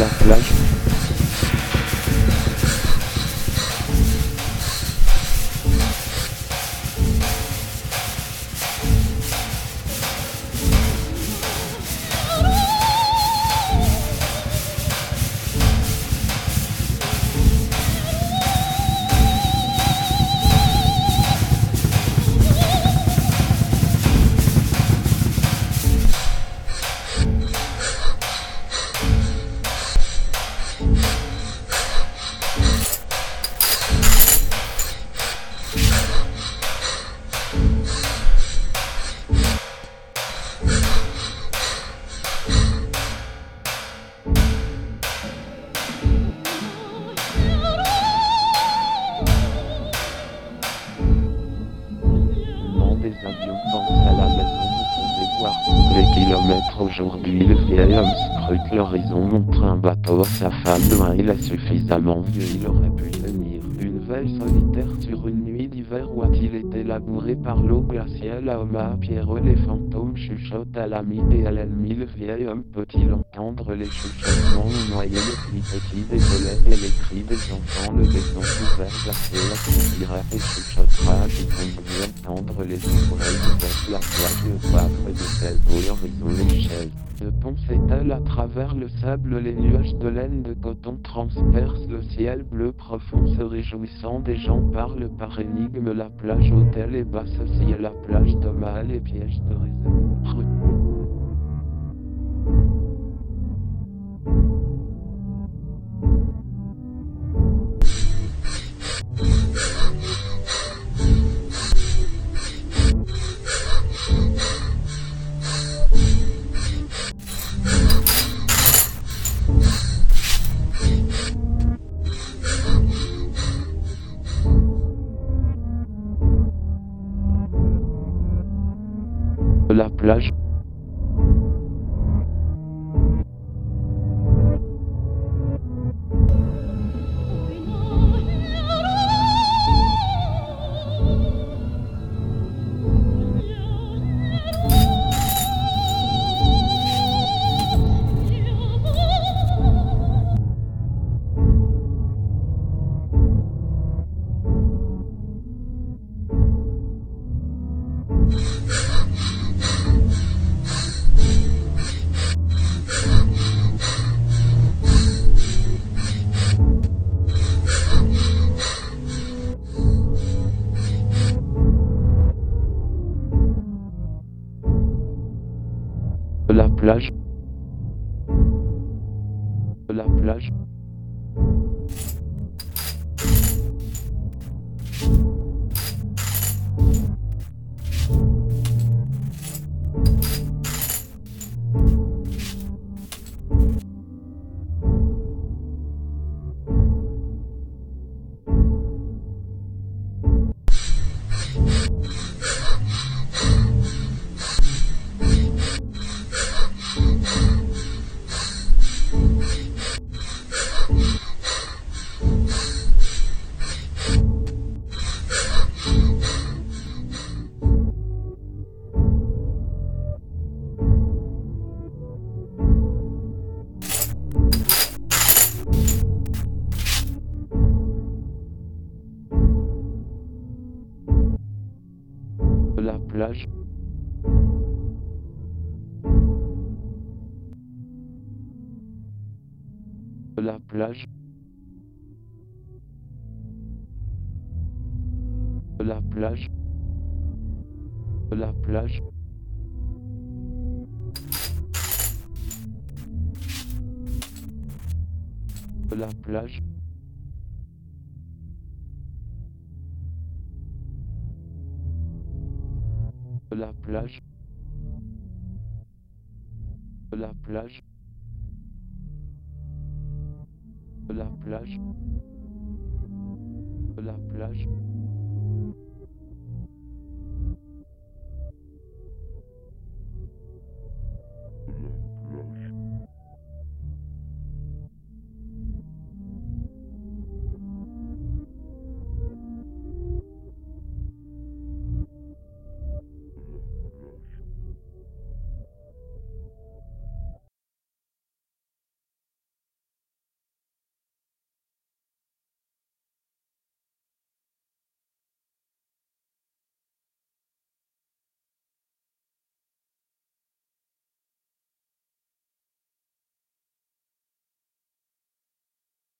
Fehler vielleicht. Les kilomètres aujourd'hui. Le vieil homme scrute l'horizon, montre un bateau à sa femme. Loin, il est suffisamment vieux, il aurait pu solitaire sur une nuit d'hiver où a-t-il été labouré par l'eau glaciale à Oma, Pierrot, les fantômes chuchotent à l'ami et à l'ennemi. Le vieil homme peut-il entendre les chuchotements? Ou noyer le cliquetis des volets et les cris des enfants, le béton ouvert glacé, la dirait et chuchotera qui conduit entendre les oreilles ouvertes, la plage de coiffe de tel beau l'horizon l'échelle. Le pont s'étale à travers le sable, les nuages de laine de coton transpercent le ciel bleu profond, se réjouissant des gens parlent par énigme, la plage hôtel et basse aussi la plage de et piège de réserve. La plage. La plage. La plage. La plage. La plage. La plage. La plage. La plage. La plage. La plage. La plage. La plage.